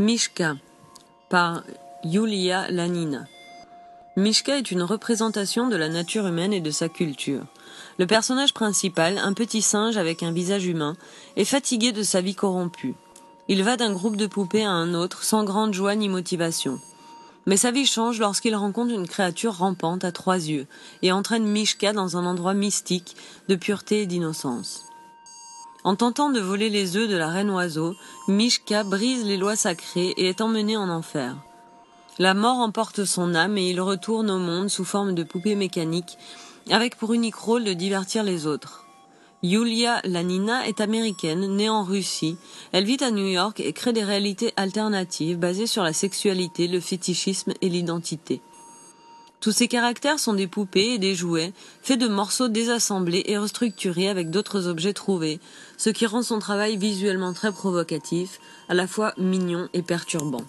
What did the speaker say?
Mishka par Yulia Lanina. Mishka est une représentation de la nature humaine et de sa culture. Le personnage principal, un petit singe avec un visage humain, est fatigué de sa vie corrompue. Il va d'un groupe de poupées à un autre sans grande joie ni motivation. Mais sa vie change lorsqu'il rencontre une créature rampante à trois yeux et entraîne Mishka dans un endroit mystique de pureté et d'innocence. En tentant de voler les œufs de la reine oiseau, Mishka brise les lois sacrées et est emmené en enfer. La mort emporte son âme et il retourne au monde sous forme de poupée mécanique, avec pour unique rôle de divertir les autres. Yulia Lanina est américaine, née en Russie. Elle vit à New York et crée des réalités alternatives basées sur la sexualité, le fétichisme et l'identité. Tous ces caractères sont des poupées et des jouets, faits de morceaux désassemblés et restructurés avec d'autres objets trouvés, ce qui rend son travail visuellement très provocatif, à la fois mignon et perturbant.